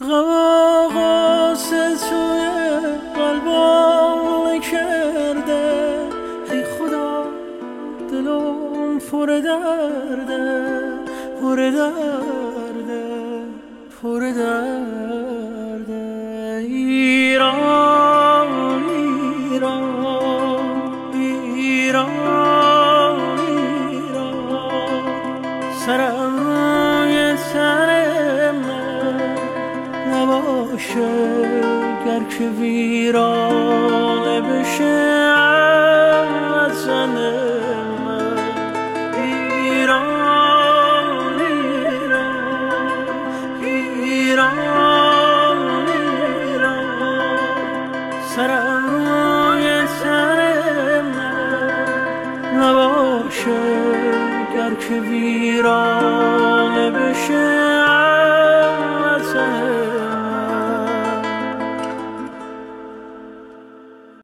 غواغاس توی قلبم کرده. ای خدا دلم پر درده پر درده پر درده. ایران ایران ایران ایران. سرم نباشه گر که ویرانه بشه زن من. ایران ایران ایران. گر که ویرانه بشه